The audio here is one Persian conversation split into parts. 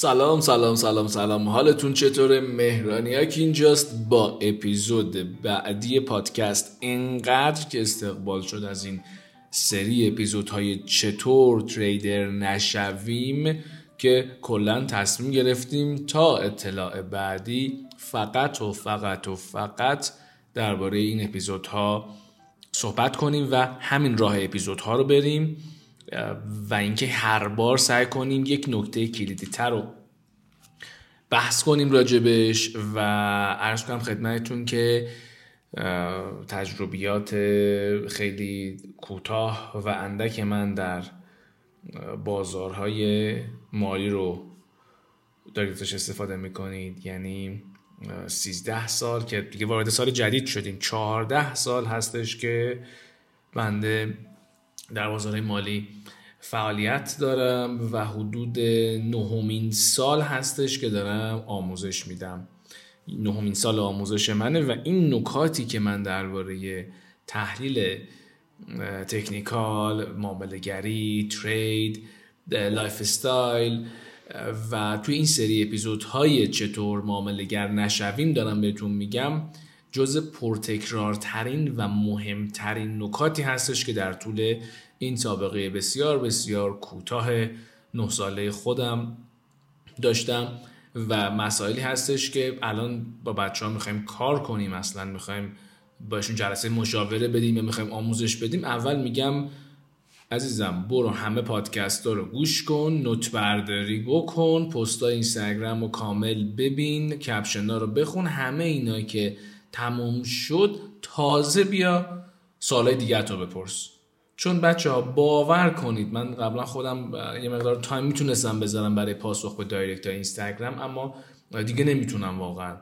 سلام سلام سلام سلام. حالتون چطوره؟ مهرانیک اینجاست با اپیزود بعدی پادکست. انقدر که استقبال شد از این سری اپیزودهای چطور تریدر نشویم که کلا تصمیم گرفتیم تا اطلاع بعدی فقط و فقط و فقط درباره این اپیزودها صحبت کنیم و همین راه اپیزودها رو بریم. و اینکه هر بار سعی کنیم یک نکته کلیدی تر رو بحث کنیم راجبش و عرض کنم خدمتتون که تجربیات خیلی کوتاه و اندک من در بازارهای مالی رو دارید ازش استفاده می‌کنید. یعنی 13 سال که دیگه وارد سال جدید شدیم. 14 سال هستش که بنده در بازار مالی فعالیت دارم و حدود نهمین سال هستش که دارم آموزش میدم. نهمین سال آموزش منه و این نکاتی که من درباره تحلیل technical معاملهگری trade lifestyle و توی این سری اپیزودهای چطور معاملهگر نشویم دارم بهتون میگم. جز پرتکرارترین و مهمترین نکاتی هستش که در طول این سابقه بسیار بسیار کوتاه نه ساله خودم داشتم و مسائلی هستش که الان با بچه ها می‌خوایم کار کنیم. اصلا می‌خوایم باشون جلسه مشاوره بدیم یا می‌خوایم آموزش بدیم. اول میگم عزیزم برو همه پادکست ها رو گوش کن نوت برداری بکن پست اینستاگرام رو کامل ببین کپشن ها رو بخون همه اینا که تموم شد تازه بیا سالهای دیگه تو بپرس. چون بچه ها باور کنید من قبلا خودم یه مقدار time می‌تونستم بذارم برای پاسخ به direct اینستاگرام اما دیگه نمی‌تونم واقعا.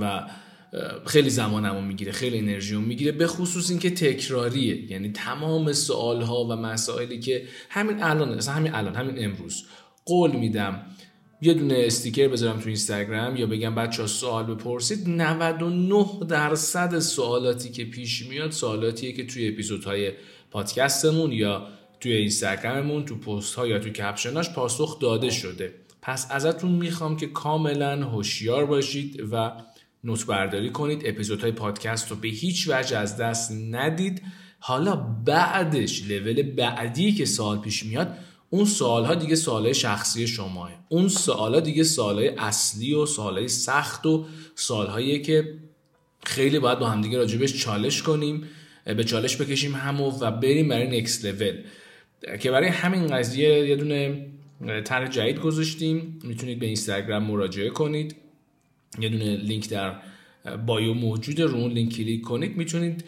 و خیلی زمانمو می‌گیره خیلی انرژیمو می‌گیره به خصوص اینکه تکراریه. یعنی تمام سوال ها و مسائلی که همین الان همین الان همین امروز قول میدم. یه دونه استیکر بذارم تو اینستاگرام یا بگم بچه ها سوال بپرسید. 99 درصد سوالاتی که پیش میاد سوالاتیه که توی اپیزودهای پادکستمون یا توی اینستاگراممون تو پست ها یا تو کپشناش پاسخ داده شده. پس ازتون می‌خوام که کاملا هوشیار باشید و نوت برداری کنید. اپیزودهای پادکست رو به هیچ وجه از دست ندید. حالا بعدش لول بعدی که سال پیش میاد اون سوالها دیگه سوالای شخصی شماه اون سوالا دیگه سوالای اصلی و سوالای سخت و سوالهایی که خیلی باید با همدیگه راجبش چالش کنیم به چالش بکشیم همو و بریم برای next level که برای همین قضیه یه دونه طرح جدید گذاشتیم. می‌تونید به اینستاگرام مراجعه کنید. یه دونه لینک در bio موجود رو اون لینک کلیک کنید. می‌تونید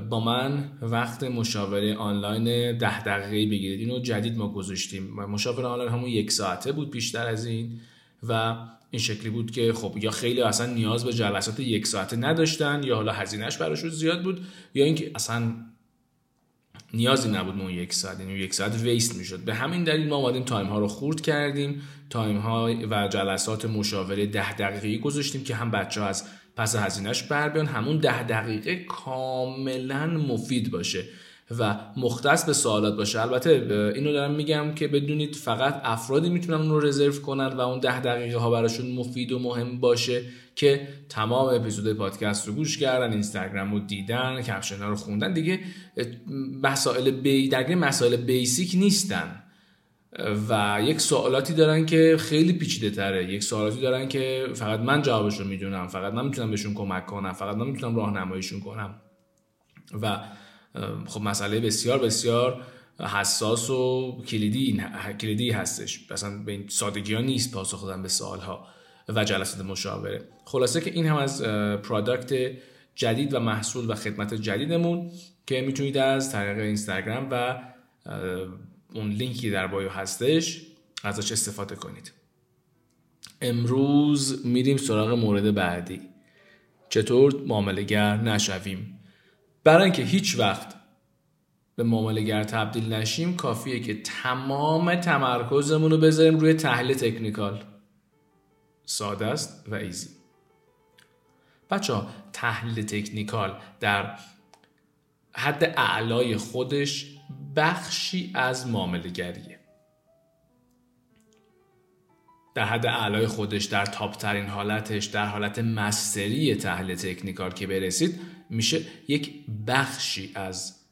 با من وقت مشاوره آنلاین ده دقیقه بگیرید. اینو جدید ما گذاشتیم. مشاوره آنلاین همون یک ساعته بود بیشتر از این و این شکلی بود که خب یا خیلی اصلا نیاز به جلسات یک ساعته نداشتن یا حالا هزینهش براشون زیاد بود یا اینکه اصلا نیازی نبود اون یک ساعت یعنی یک ساعت waste می‌شد. به همین دلیل ما اومدیم time ها رو خورد کردیم. time ها و جلسات مشاوره ده دقیقه گذاشتیم که هم بچه ها از پس هزینهش بر بیان همون ده دقیقه کاملا مفید باشه و مختص به سوالات باشه. البته اینو دارم میگم که بدونید فقط افرادی می‌تونن اون رو رزرو کنن و اون ده دقیقه ها براشون مفید و مهم باشه که تمام اپیزود پادکست رو گوش کردن اینستاگرام رو دیدن کپشن ها رو خوندن. دیگه مسائل بی مسائل بیسیک نیستن. و یک سوالاتی دارن که خیلی پیچیده تره. یک سوالاتی دارن که فقط من جوابش رو می‌دونم فقط من می‌تونم بهشون کمک کنم فقط من می‌تونم راهنماییشون کنم. و خب مسئله بسیار بسیار حساس و کلیدی کلیدی هستش. مثلا به این سادگی ها نیست پاسخ دادن به سوال ها و جلسات مشاوره. خلاصه که این هم از پرادکت جدید و محصول و خدمت جدیدمون که می‌تونید از طریق اینستاگرام و اون لینکی در بایو هستش ازش استفاده کنید. امروز میریم سراغ مورد بعدی. چطور معاملهگر نشویم؟ برای اینکه هیچ وقت به معاملهگر تبدیل نشیم کافیه که تمام تمرکزمون رو بذاریم روی تحلیل تکنیکال. ساده است و ایزی. بچه تحلیل تکنیکال در حد اعلای خودش بخشی از معامله گریه در حد اعلای خودش در تاپ ترین حالتش در حالت مستری تحلیل تکنیکال که برسید میشه یک بخشی از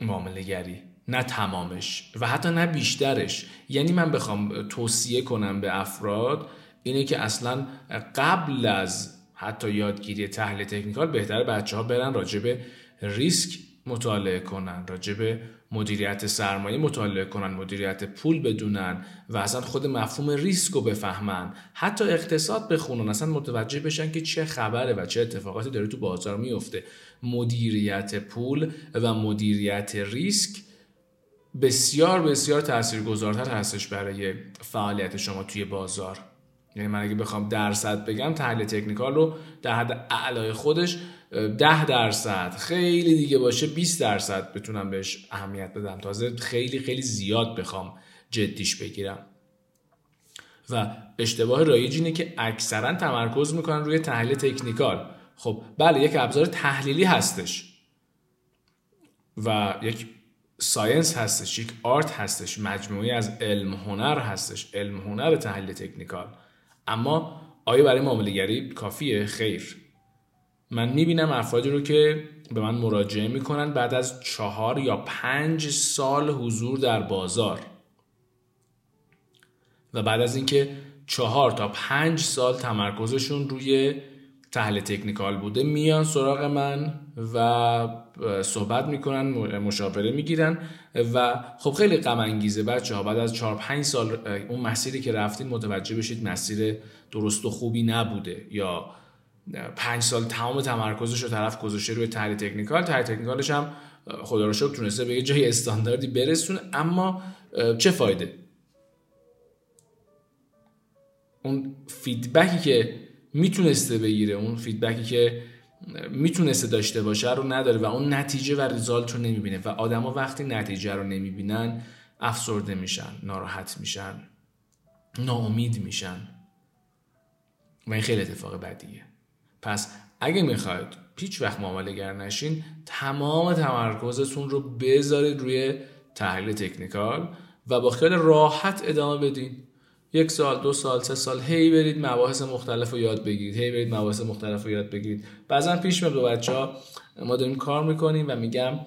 معامله گری نه تمامش و حتی نه بیشترش. یعنی من بخوام توصیه کنم به افراد اینه که اصلا قبل از حتی یادگیری تحلیل تکنیکال بهتر بچه ها برن راجع به ریسک مطالعه کنن راجع به مدیریت سرمایه مطالعه کنن مدیریت پول بدونن و اصلا خود مفهوم ریسک رو بفهمن. حتی اقتصاد بخونن اصلا متوجه بشن که چه خبره و چه اتفاقاتی داره تو بازار میفته. مدیریت پول و مدیریت ریسک بسیار بسیار تاثیرگذارتر هستش برای فعالیت شما توی بازار. یعنی من اگه بخوام درصد بگم تحلیل تکنیکال رو در حد اعلای خودش ده درصد خیلی دیگه باشه 20 درصد بتونم بهش اهمیت بدم. تازه خیلی خیلی زیاد بخوام جدیش بگیرم. و اشتباه رایج اینه که اکثرا تمرکز می‌کنن روی تحلیل تکنیکال. خب بله یک ابزار تحلیلی هستش. و یک science هستش یک art هستش مجموعی از علم هنر هستش. علم هنر تحلیل تکنیکال. اما آیا برای معاملهگری کافیه؟ خیر. من می‌بینم افرادی رو که به من مراجعه می‌کنن بعد از چهار یا پنج سال حضور در بازار. و بعد از اینکه چهار تا پنج سال تمرکزشون روی تحلیل تکنیکال بوده میان سراغ من و صحبت می‌کنن مشاوره می‌گیرن و خب خیلی غم انگیزه بچه ها بعد از 4 5 سال اون مسیری که رفتین متوجه بشید مسیر درست و خوبی نبوده یا پنج سال تمام تمرکزش رو طرف گذاشته روی تحلیل تکنیکال. تحلیل تکنیکالش هم خدا رو شکر تونسته به یه جای استانداردی برسونه اما چه فایده؟ اون feedback ی که می‌تونسته بگیره اون feedback ی که می‌تونسته داشته باشه رو نداره و اون نتیجه و result رو نمی‌بینه و آدما وقتی نتیجه رو نمی‌بینن افسرده میشن ناراحت میشن ناامید میشن. و این خیلی اتفاق بدیه. پس اگه می‌خواید پیچ وقت معامله نشین تمام تمرکزتون رو بذارید روی تحلیل تکنیکال و با خیال راحت ادامه بدین. یک سال دو سال سه سال هی برید مباحث مختلف رو یاد بگیرید هی برید مباحث مختلف رو یاد بگیرید. بعضا پیش میاد به ما داریم کار می‌کنیم و میگم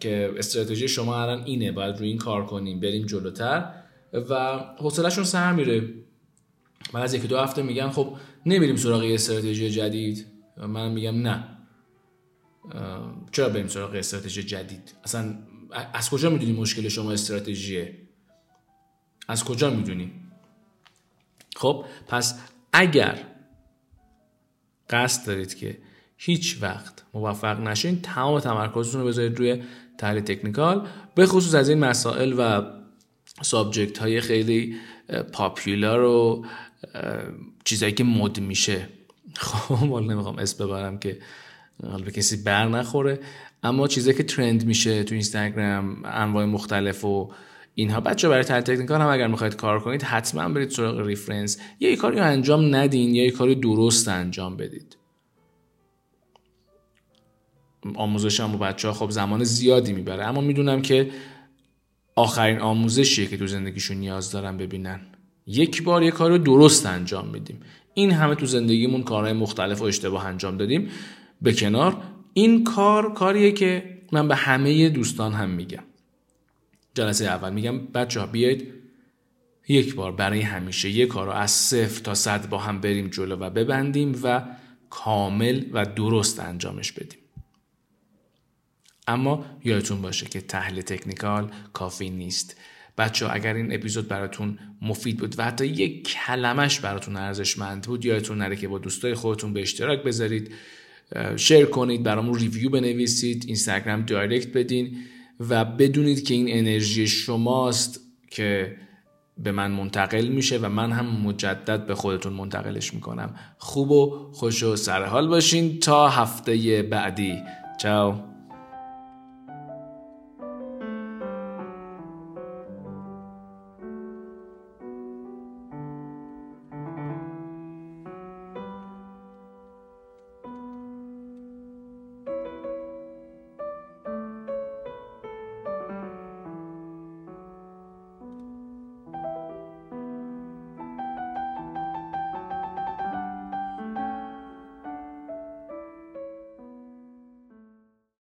که استراتژی شما الان اینه باید روی این کار کنیم بریم جلوتر و حوصلهشون سر میره. من از یکی دو هفته میگن خب نمیریم سراغ استراتژی جدید؟ من میگم نه. چرا بریم سراغ استراتژی جدید؟ اصلا از کجا می‌دونی مشکل شما استراتژیه؟ از کجا می‌دونی؟ خب پس اگر قصد دارید که هیچ وقت موفق نشین تمام تمرکزتون رو بذارید روی تحلیل تکنیکال. به خصوص از این مسائل و subject های خیلی popular و چیزایی که مد میشه. خب حالا نمی‌خوام اسم ببرم که حالا به کسی بر نخوره. اما چیزایی که trend میشه تو اینستاگرام انواع مختلف و اینها. بچه برای تحلیل تکنیکال هم اگر می‌خواید کار کنید حتما برید سراغ reference یا یه کاری انجام ندین یا یه کاری درست انجام بدید. آموزش هم با بچه ها خب زمان زیادی می‌بره. اما می‌دونم که آخرین آموزشیه که تو زندگیشون نیاز دارن ببینن. یک بار یه کار درست انجام میدیم. این همه تو زندگیمون کارهای مختلف و اشتباه انجام دادیم. به کنار این کار کاریه که من به همه دوستان هم میگم. جلسه اول میگم بچه ها بیاید یک بار برای همیشه یک کار رو از صفر تا صد با هم بریم جلو و ببندیم و کامل و درست انجامش بدیم. اما یادتون باشه که تحلیل تکنیکال کافی نیست. بچه ها اگر این اپیزود براتون مفید بود و حتی یک کلمش براتون ارزشمند بود یادتون نره که با دوستای خودتون به اشتراک بذارید share کنید برامون review بنویسید اینستاگرام direct بدین و بدونید که این انرژی شماست که به من منتقل میشه و من هم مجدد به خودتون منتقلش می‌کنم. خوب و خوش و سرحال باشین. تا هفته بعدی. چاو.